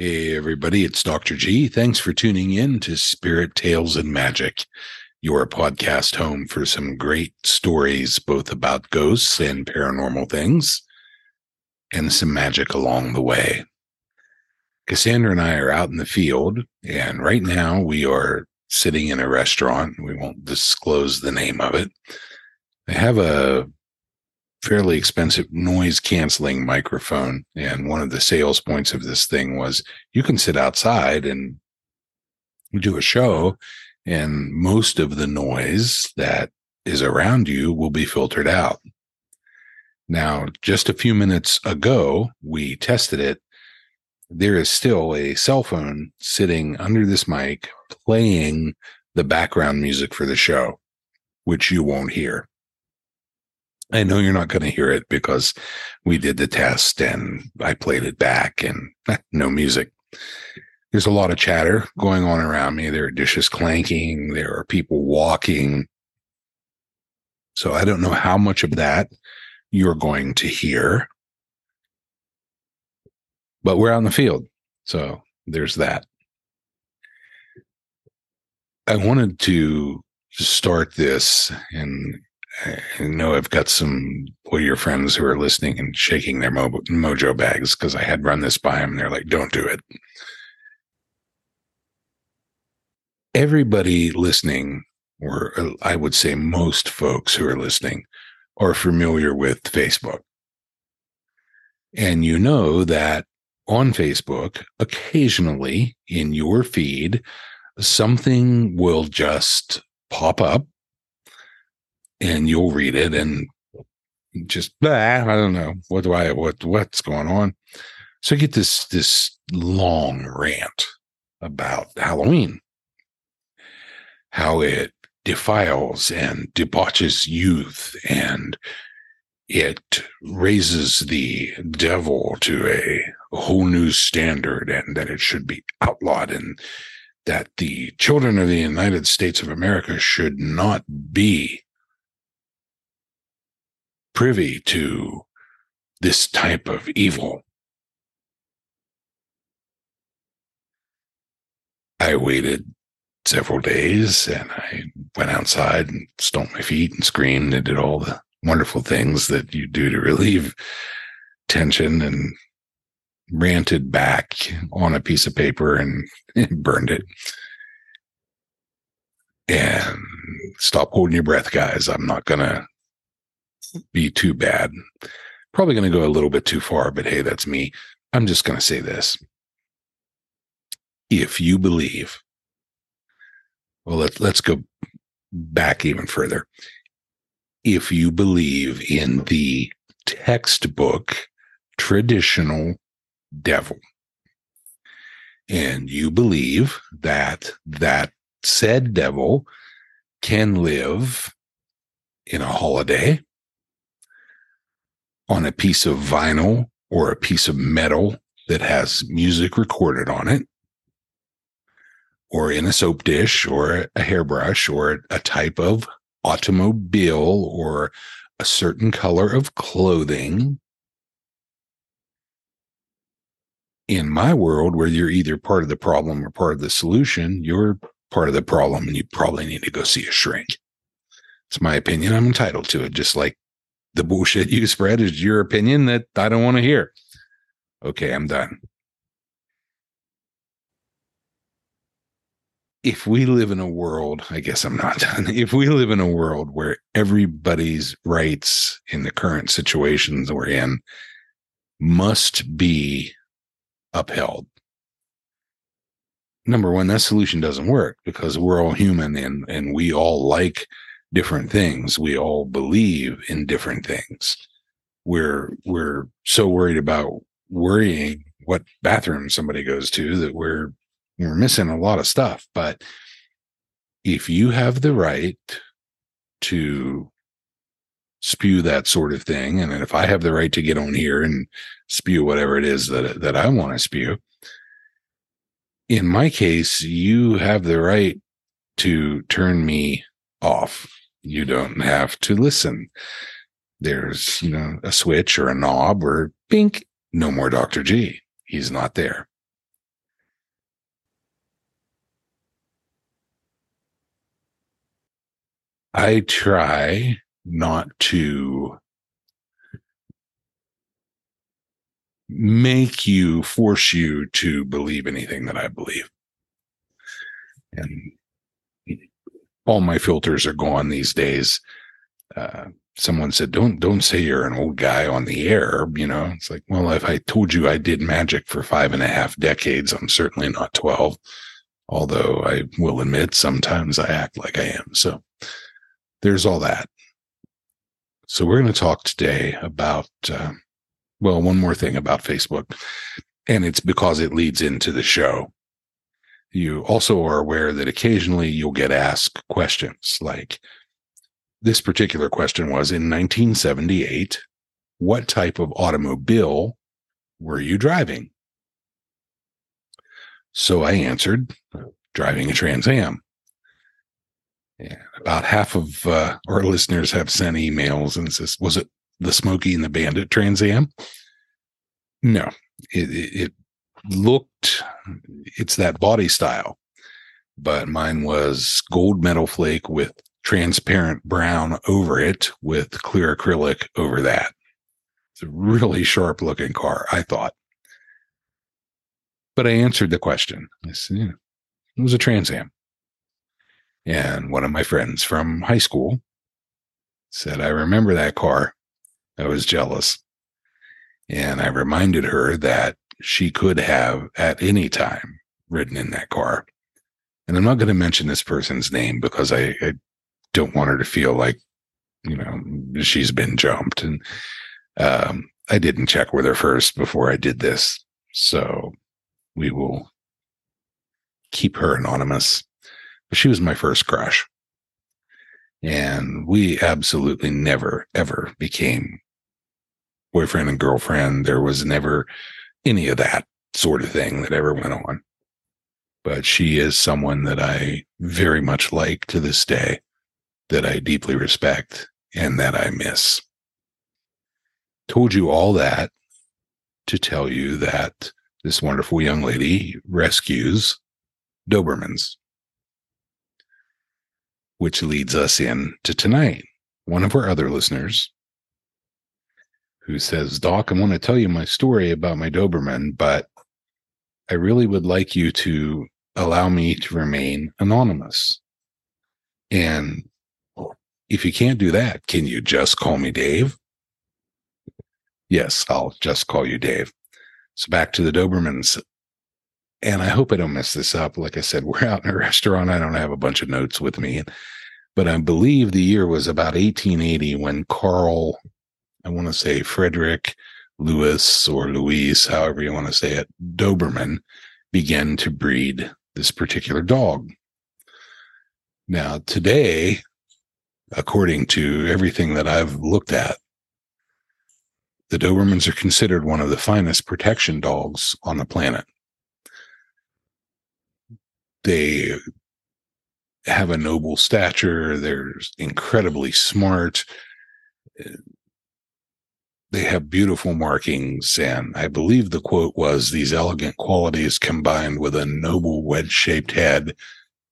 Hey, everybody, it's Dr. G. Thanks for tuning in to Spirit Tales and Magic, your podcast home for some great stories, both about ghosts and paranormal things, and some magic along the way. Cassandra and I are out in the field, and right now we are sitting in a restaurant. We won't disclose the name of it. I have a fairly expensive noise canceling microphone. And one of the sales points of this thing was you can sit outside and do a show, and most of the noise that is around you will be filtered out. Now, just a few minutes ago, we tested it. There is still a cell phone sitting under this mic playing the background music for the show, which you won't hear. I know you're not going to hear it because we did the test and I played it back and no music. There's a lot of chatter going on around me. There are dishes clanking. There are people walking. So I don't know how much of that you're going to hear, but we're out in the field. So there's that. I wanted to start this and I know I've got some your friends who are listening and shaking their mo- mojo bags because I had run this by them. And they're like, don't do it. Everybody listening, or uh, I would say most folks who are listening, are familiar with Facebook. And you know that on Facebook, occasionally in your feed, something will just pop up and you'll read it and just I don't know what do I what what's going on. So I get this this long rant about Halloween, how it defiles and debauches youth and it raises the devil to a whole new standard and that it should be outlawed and that the children of the United States of America should not be privy to this type of evil. I waited several days and I went outside and stomped my feet and screamed and did all the wonderful things that you do to relieve tension and ranted back on a piece of paper and, burned it. And stop holding your breath, guys. I'm not going to be too bad. Probably going to go a little bit too far, but hey, that's me. I'm just going to say this. If you believe, well, let's, let's go back even further. If you believe in the textbook traditional devil, and you believe that that said devil can live in a holiday on a piece of vinyl or a piece of metal that has music recorded on it, or in a soap dish or a hairbrush or a type of automobile or a certain color of clothing. In my world, where you're either part of the problem or part of the solution, you're part of the problem and you probably need to go see a shrink. It's my opinion. I'm entitled to it, just like the bullshit you spread is your opinion that I don't want to hear. Okay, I'm done. If we live in a world, I guess I'm not done. If we live in a world where everybody's rights in the current situations we're in must be upheld, number one, that solution doesn't work because we're all human and, and we all like different things. We all believe in different things. We're we're so worried about worrying what bathroom somebody goes to that we're we're missing a lot of stuff. But if you have the right to spew that sort of thing, and if I have the right to get on here and spew whatever it is that that I want to spew, in my case, you have the right to turn me off you don't have to listen. There's, you know, a switch or a knob or pink, no more Dr. G. He's not there. I try not to make you force you to believe anything that I believe. And all my filters are gone these days. Uh, someone said, "Don't don't say you're an old guy on the air." You know, it's like, well, if I told you I did magic for five and a half decades, I'm certainly not twelve. Although I will admit, sometimes I act like I am. So there's all that. So we're going to talk today about, uh, well, one more thing about Facebook, and it's because it leads into the show. You also are aware that occasionally you'll get asked questions like this particular question was in 1978, what type of automobile were you driving? So I answered, driving a Trans Am. And about half of uh, our listeners have sent emails and says, was it the Smokey and the Bandit Trans Am? No, it, it looked, it's that body style, but mine was gold metal flake with transparent brown over it with clear acrylic over that. It's a really sharp looking car, I thought. But I answered the question. I said, yeah, it was a Trans Am. And one of my friends from high school said, I remember that car. I was jealous. And I reminded her that she could have at any time ridden in that car. And I'm not going to mention this person's name because I, I don't want her to feel like, you know, she's been jumped. And um, I didn't check with her first before I did this. So we will keep her anonymous. But she was my first crush. And we absolutely never, ever became boyfriend and girlfriend. There was never any of that sort of thing that ever went on. But she is someone that I very much like to this day, that I deeply respect, and that I miss. Told you all that to tell you that this wonderful young lady rescues Dobermans, which leads us in to tonight. One of our other listeners who says, Doc, I want to tell you my story about my Doberman, but I really would like you to allow me to remain anonymous. And if you can't do that, can you just call me Dave? Yes, I'll just call you Dave. So back to the Dobermans. And I hope I don't mess this up. Like I said, we're out in a restaurant. I don't have a bunch of notes with me. But I believe the year was about 1880 when Carl I want to say Frederick Lewis or Louise, however you want to say it, Doberman began to breed this particular dog. Now, today, according to everything that I've looked at, the Dobermans are considered one of the finest protection dogs on the planet. They have a noble stature. They're incredibly smart eh, they have beautiful markings. And I believe the quote was these elegant qualities combined with a noble wedge shaped head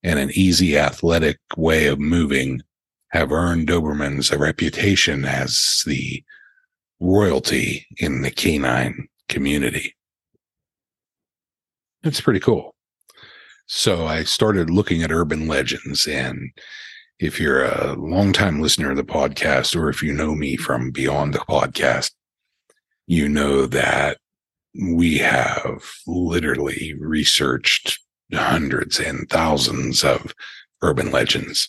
and an easy athletic way of moving have earned Dobermans a reputation as the royalty in the canine community. It's pretty cool. So I started looking at urban legends and if you're a longtime listener of the podcast, or if you know me from beyond the podcast, you know that we have literally researched hundreds and thousands of urban legends.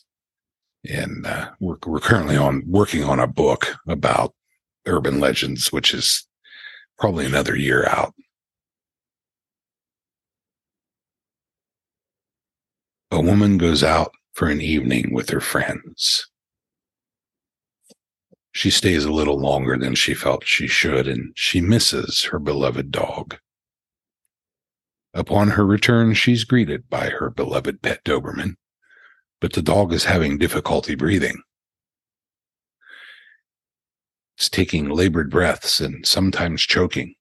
And uh, we're, we're currently on working on a book about urban legends, which is probably another year out. A woman goes out for an evening with her friends. She stays a little longer than she felt she should, and she misses her beloved dog. Upon her return, she's greeted by her beloved pet Doberman, but the dog is having difficulty breathing. It's taking labored breaths and sometimes choking.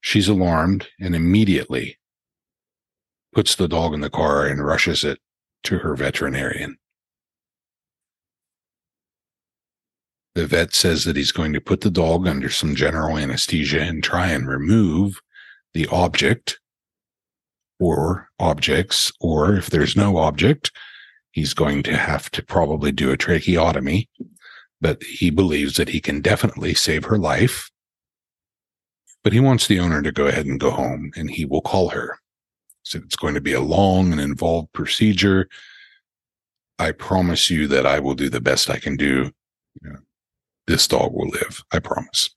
She's alarmed and immediately puts the dog in the car and rushes it to her veterinarian. The vet says that he's going to put the dog under some general anesthesia and try and remove the object or objects, or if there's no object, he's going to have to probably do a tracheotomy. But he believes that he can definitely save her life. But he wants the owner to go ahead and go home, and he will call her. So it's going to be a long and involved procedure. I promise you that I will do the best I can do. You know, this dog will live. I promise.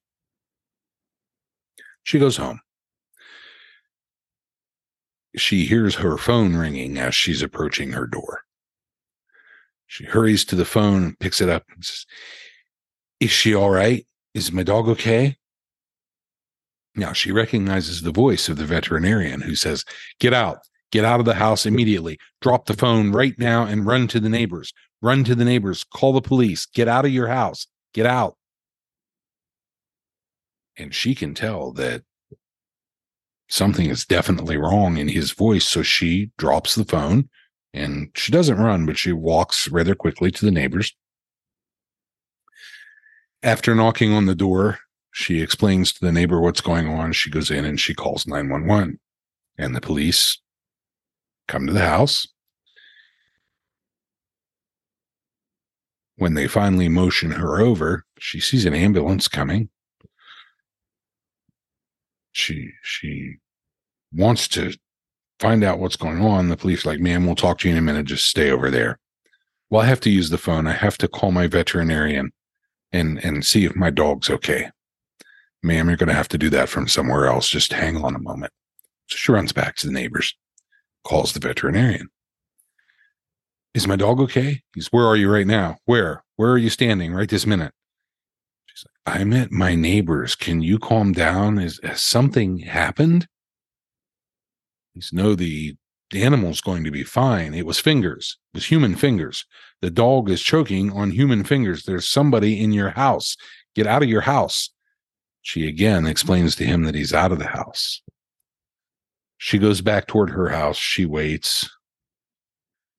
She goes home she hears her phone ringing as she's approaching her door. She hurries to the phone, picks it up, and says, Is she all right? Is my dog okay? Now she recognizes the voice of the veterinarian who says, Get out, get out of the house immediately, drop the phone right now and run to the neighbors. Run to the neighbors, call the police, get out of your house, get out. And she can tell that something is definitely wrong in his voice. So she drops the phone and she doesn't run, but she walks rather quickly to the neighbors. After knocking on the door, she explains to the neighbor what's going on. She goes in and she calls 911 and the police come to the house. When they finally motion her over, she sees an ambulance coming she she wants to find out what's going on. The police like, ma'am, we'll talk to you in a minute. Just stay over there. Well, I have to use the phone. I have to call my veterinarian and and see if my dog's okay. Ma'am, you're going to have to do that from somewhere else. Just hang on a moment. So she runs back to the neighbors, calls the veterinarian. Is my dog okay? He's, where are you right now? Where? Where are you standing right this minute? She's like, I'm at my neighbor's. Can you calm down? Is has something happened? He's no, the, the animal's going to be fine. It was fingers. It was human fingers. The dog is choking on human fingers. There's somebody in your house. Get out of your house. She again explains to him that he's out of the house. She goes back toward her house. She waits.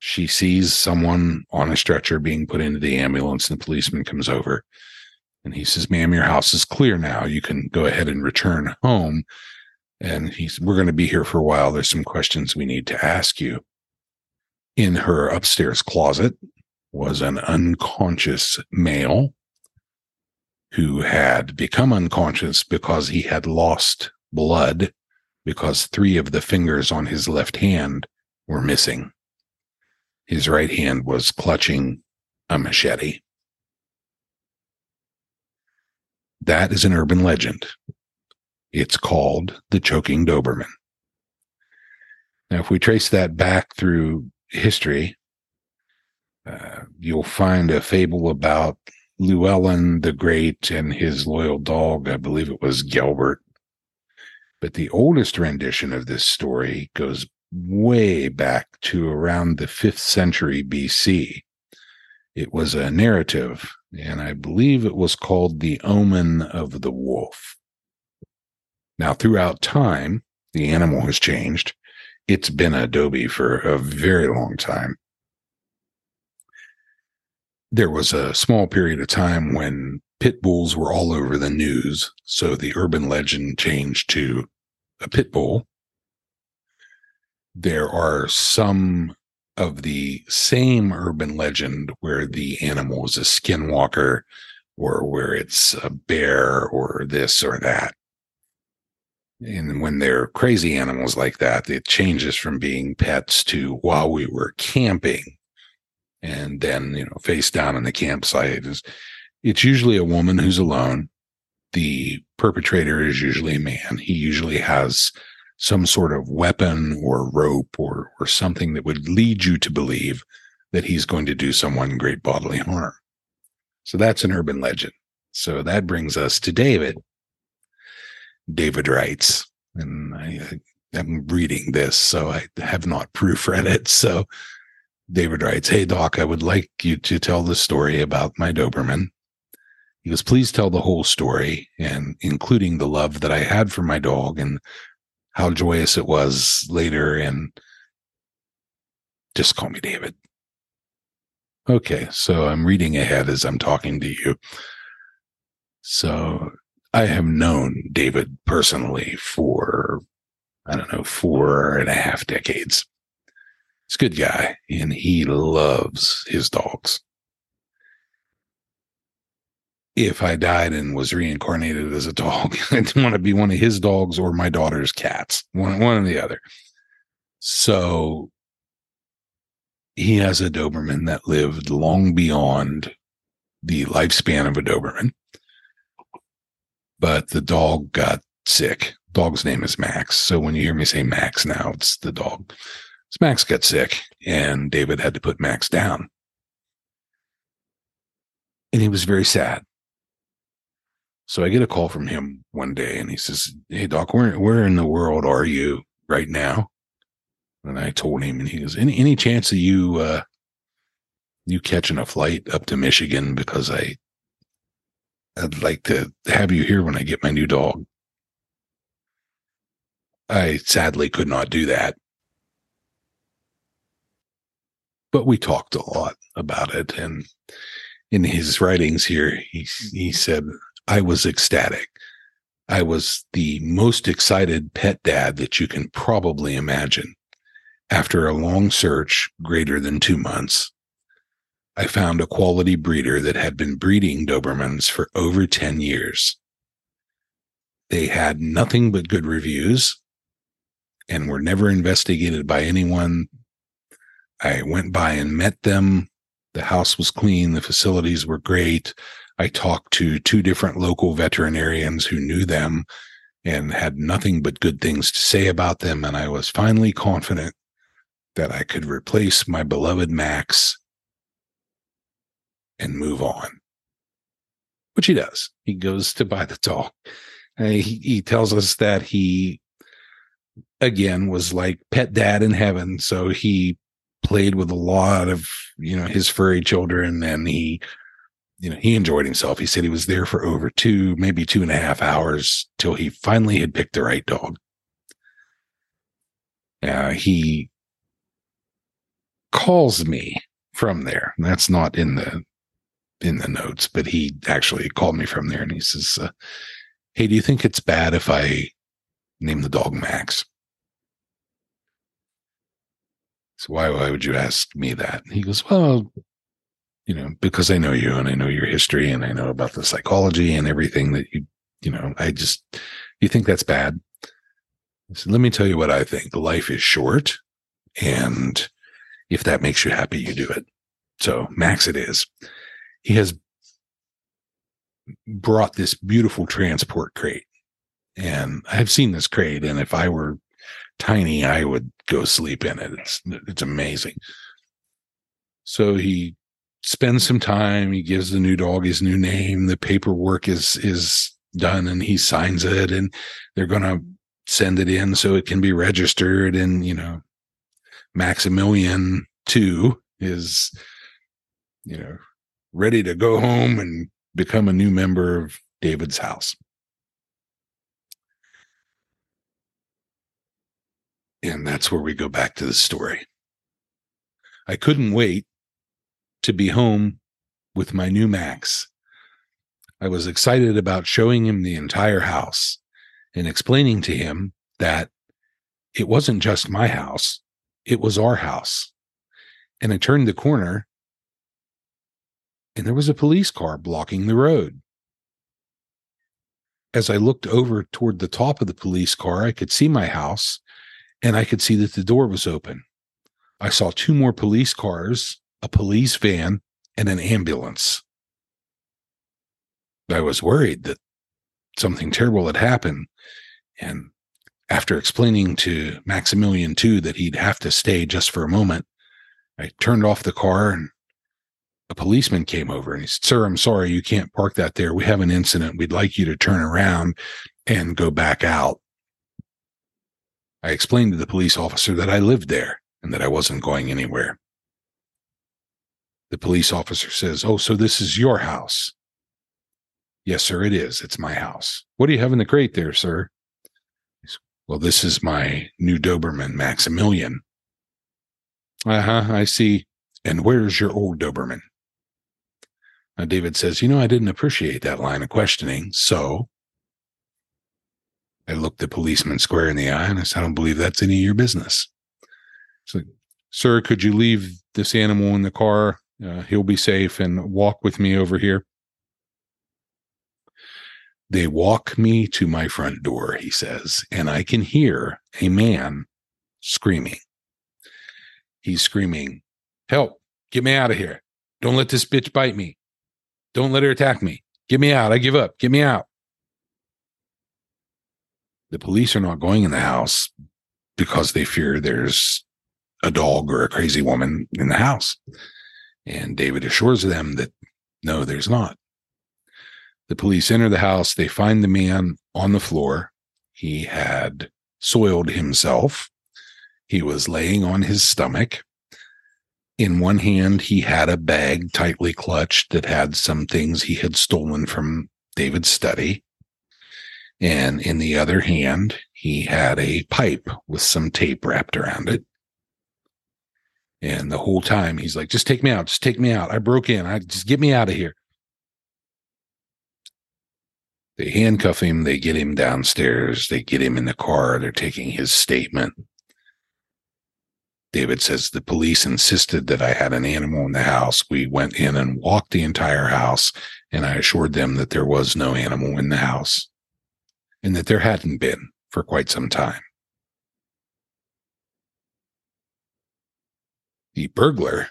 She sees someone on a stretcher being put into the ambulance, and the policeman comes over. And he says, ma'am, your house is clear now. You can go ahead and return home. And he's, we're going to be here for a while. There's some questions we need to ask you. In her upstairs closet was an unconscious male who had become unconscious because he had lost blood because three of the fingers on his left hand were missing. His right hand was clutching a machete. That is an urban legend. It's called the choking Doberman. Now, if we trace that back through history, uh, you'll find a fable about Llewellyn the Great and his loyal dog. I believe it was Gelert. But the oldest rendition of this story goes way back to around the fifth century BC. It was a narrative and I believe it was called The Omen of the Wolf. Now, throughout time, the animal has changed. It's been a Dobie for a very long time. There was a small period of time when pit bulls were all over the news. So the urban legend changed to a pit bull. There are some of the same urban legend where the animal is a skinwalker or where it's a bear or this or that. And when they're crazy animals like that, it changes from being pets to while we were camping and then, you know, face down in the campsite is it's usually a woman who's alone. The perpetrator is usually a man. He usually has some sort of weapon or rope or, or something that would lead you to believe that he's going to do someone great bodily harm. So that's an urban legend. So that brings us to David. David writes, and I, am reading this, so I have not proofread it. So David writes, Hey, Doc, I would like you to tell the story about my Doberman. He goes, Please tell the whole story, and including the love that I had for my dog and how joyous it was later and just call me David. Okay, so I'm reading ahead as I'm talking to you. So I have known David personally for, I don't know, four and a half decades. He's a good guy and he loves his dogs. If I died and was reincarnated as a dog, I'd want to be one of his dogs or my daughter's cats, one, one or the other. So he has a Doberman that lived long beyond the lifespan of a Doberman. But the dog got sick. Dog's name is Max. So when you hear me say Max now, it's the dog. So Max got sick and David had to put Max down. And he was very sad. So I get a call from him one day and he says, Hey Doc, where where in the world are you right now? And I told him and he goes, Any any chance of you uh you catching a flight up to Michigan because I I'd like to have you here when I get my new dog. I sadly could not do that. But we talked a lot about it. And in his writings here, he, he said, I was ecstatic. I was the most excited pet dad that you can probably imagine. After a long search, greater than two months, I found a quality breeder that had been breeding Dobermans for over 10 years. They had nothing but good reviews and were never investigated by anyone. I went by and met them. The house was clean. The facilities were great. I talked to two different local veterinarians who knew them and had nothing but good things to say about them. And I was finally confident that I could replace my beloved Max and move on. Which he does. He goes to buy the dog. he, he tells us that he, again, was like pet dad in heaven. So he played with a lot of, you know, his furry children and he, you know, he enjoyed himself. He said he was there for over two, maybe two and a half hours till he finally had picked the right dog. Uh, he calls me from there. That's not in the in the notes, but he actually called me from there and he says, uh, Hey, do you think it's bad if I name the dog Max? So why, why would you ask me that? he goes, Well, you know, because I know you and I know your history and I know about the psychology and everything that you, you know, I just, you think that's bad? I said, Let me tell you what I think. Life is short. And if that makes you happy, you do it. So Max it is he has brought this beautiful transport crate. And I've seen this crate, and if I were tiny, I would go sleep in it. It's it's amazing. So he spends some time. He gives the new dog his new name. The paperwork is is done, and he signs it. And they're going to send it in so it can be registered. And you know, Maximilian two is you know ready to go home and become a new member of David's house. And that's where we go back to the story. I couldn't wait to be home with my new Max. I was excited about showing him the entire house and explaining to him that it wasn't just my house, it was our house. And I turned the corner and there was a police car blocking the road. As I looked over toward the top of the police car, I could see my house and I could see that the door was open. I saw two more police cars, a police van, and an ambulance. I was worried that something terrible had happened. And after explaining to Maximilian, too, that he'd have to stay just for a moment, I turned off the car and a policeman came over and he said, Sir, I'm sorry, you can't park that there. We have an incident. We'd like you to turn around and go back out. I explained to the police officer that I lived there and that I wasn't going anywhere. The police officer says, Oh, so this is your house? Yes, sir, it is. It's my house. What do you have in the crate there, sir? Well, this is my new Doberman, Maximilian. Uh huh. I see. And where's your old Doberman? Now, David says, You know, I didn't appreciate that line of questioning. So I looked the policeman square in the eye and I said, I don't believe that's any of your business. So, sir, could you leave this animal in the car? Uh, he'll be safe and walk with me over here. They walk me to my front door, he says, and I can hear a man screaming. He's screaming, Help, get me out of here. Don't let this bitch bite me. Don't let her attack me. Get me out. I give up. Get me out. The police are not going in the house because they fear there's a dog or a crazy woman in the house. And David assures them that no, there's not. The police enter the house. They find the man on the floor. He had soiled himself. He was laying on his stomach. In one hand, he had a bag tightly clutched that had some things he had stolen from David's study. And in the other hand, he had a pipe with some tape wrapped around it. And the whole time he's like, just take me out. Just take me out. I broke in. I just get me out of here. They handcuff him. They get him downstairs. They get him in the car. They're taking his statement. David says the police insisted that I had an animal in the house. We went in and walked the entire house, and I assured them that there was no animal in the house and that there hadn't been for quite some time. The burglar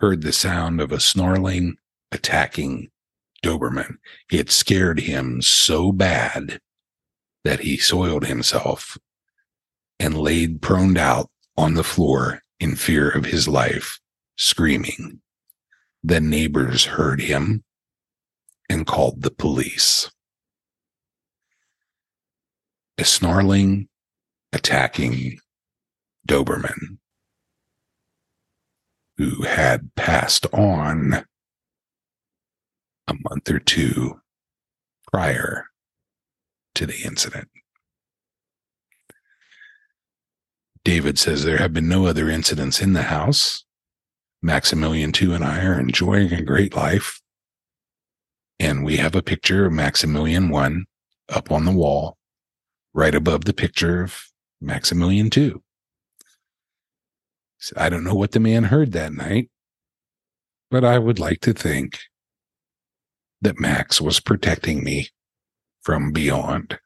heard the sound of a snarling, attacking Doberman. It scared him so bad that he soiled himself and laid proned out on the floor in fear of his life, screaming. The neighbors heard him and called the police. A snarling, attacking Doberman who had passed on a month or two prior to the incident. David says there have been no other incidents in the house. Maximilian 2 and I are enjoying a great life. And we have a picture of Maximilian 1 up on the wall, right above the picture of Maximilian 2. I don't know what the man heard that night, but I would like to think that Max was protecting me from beyond.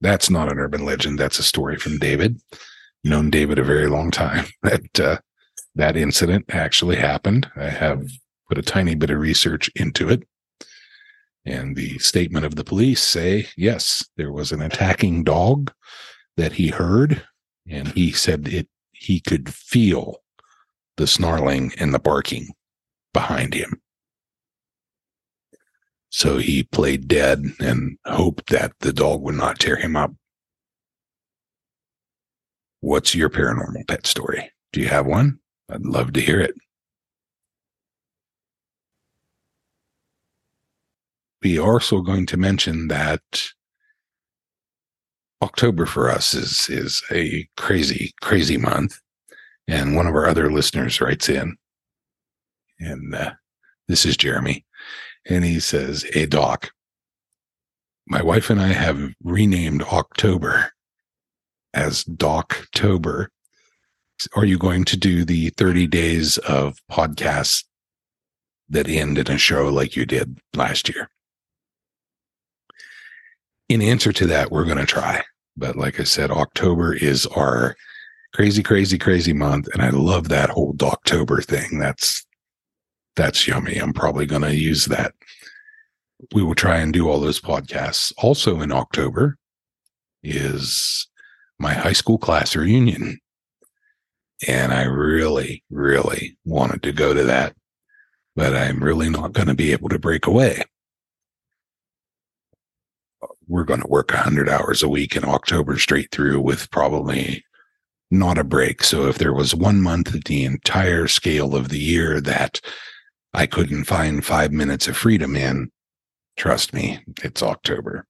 That's not an urban legend. That's a story from David. Known David a very long time. That uh, that incident actually happened. I have put a tiny bit of research into it. And the statement of the police say, yes, there was an attacking dog that he heard, and he said it he could feel the snarling and the barking behind him. So he played dead and hoped that the dog would not tear him up. What's your paranormal pet story? Do you have one? I'd love to hear it. Are also going to mention that October for us is is a crazy, crazy month. And one of our other listeners writes in and uh, this is Jeremy. And he says, Hey, Doc, my wife and I have renamed October as Doctober. Are you going to do the 30 days of podcasts that end in a show like you did last year? In answer to that, we're going to try. But like I said, October is our crazy, crazy, crazy month. And I love that whole Doctober thing. That's that's yummy. I'm probably going to use that. We will try and do all those podcasts. Also in October is my high school class reunion. And I really, really wanted to go to that, but I'm really not going to be able to break away. We're going to work 100 hours a week in October straight through with probably not a break. So if there was one month of the entire scale of the year that I couldn't find five minutes of freedom in. Trust me, it's October.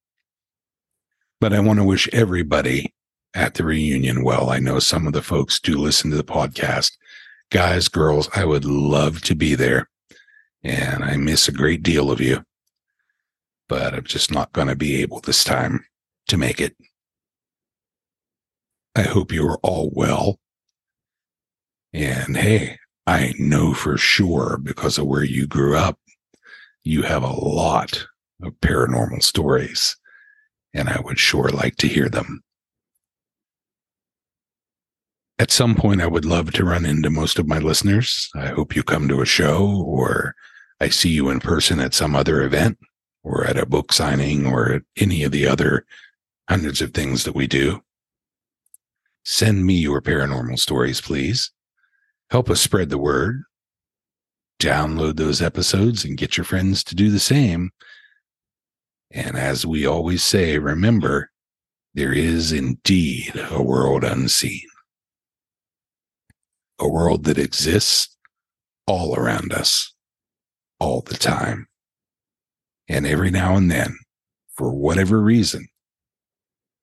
But I want to wish everybody at the reunion well. I know some of the folks do listen to the podcast Guys, girls, I would love to be there. And I miss a great deal of you. But I'm just not going to be able this time to make it. I hope you are all well. And hey, I know for sure because of where you grew up, you have a lot of paranormal stories, and I would sure like to hear them. At some point, I would love to run into most of my listeners. I hope you come to a show or I see you in person at some other event or at a book signing or at any of the other hundreds of things that we do. Send me your paranormal stories, please. Help us spread the word. Download those episodes and get your friends to do the same. And as we always say, remember, there is indeed a world unseen, a world that exists all around us, all the time. And every now and then, for whatever reason,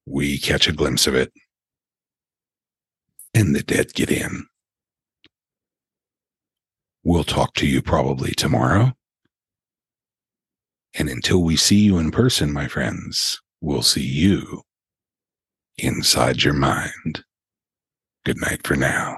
we catch a glimpse of it and the dead get in. We'll talk to you probably tomorrow. And until we see you in person, my friends, we'll see you inside your mind. Good night for now.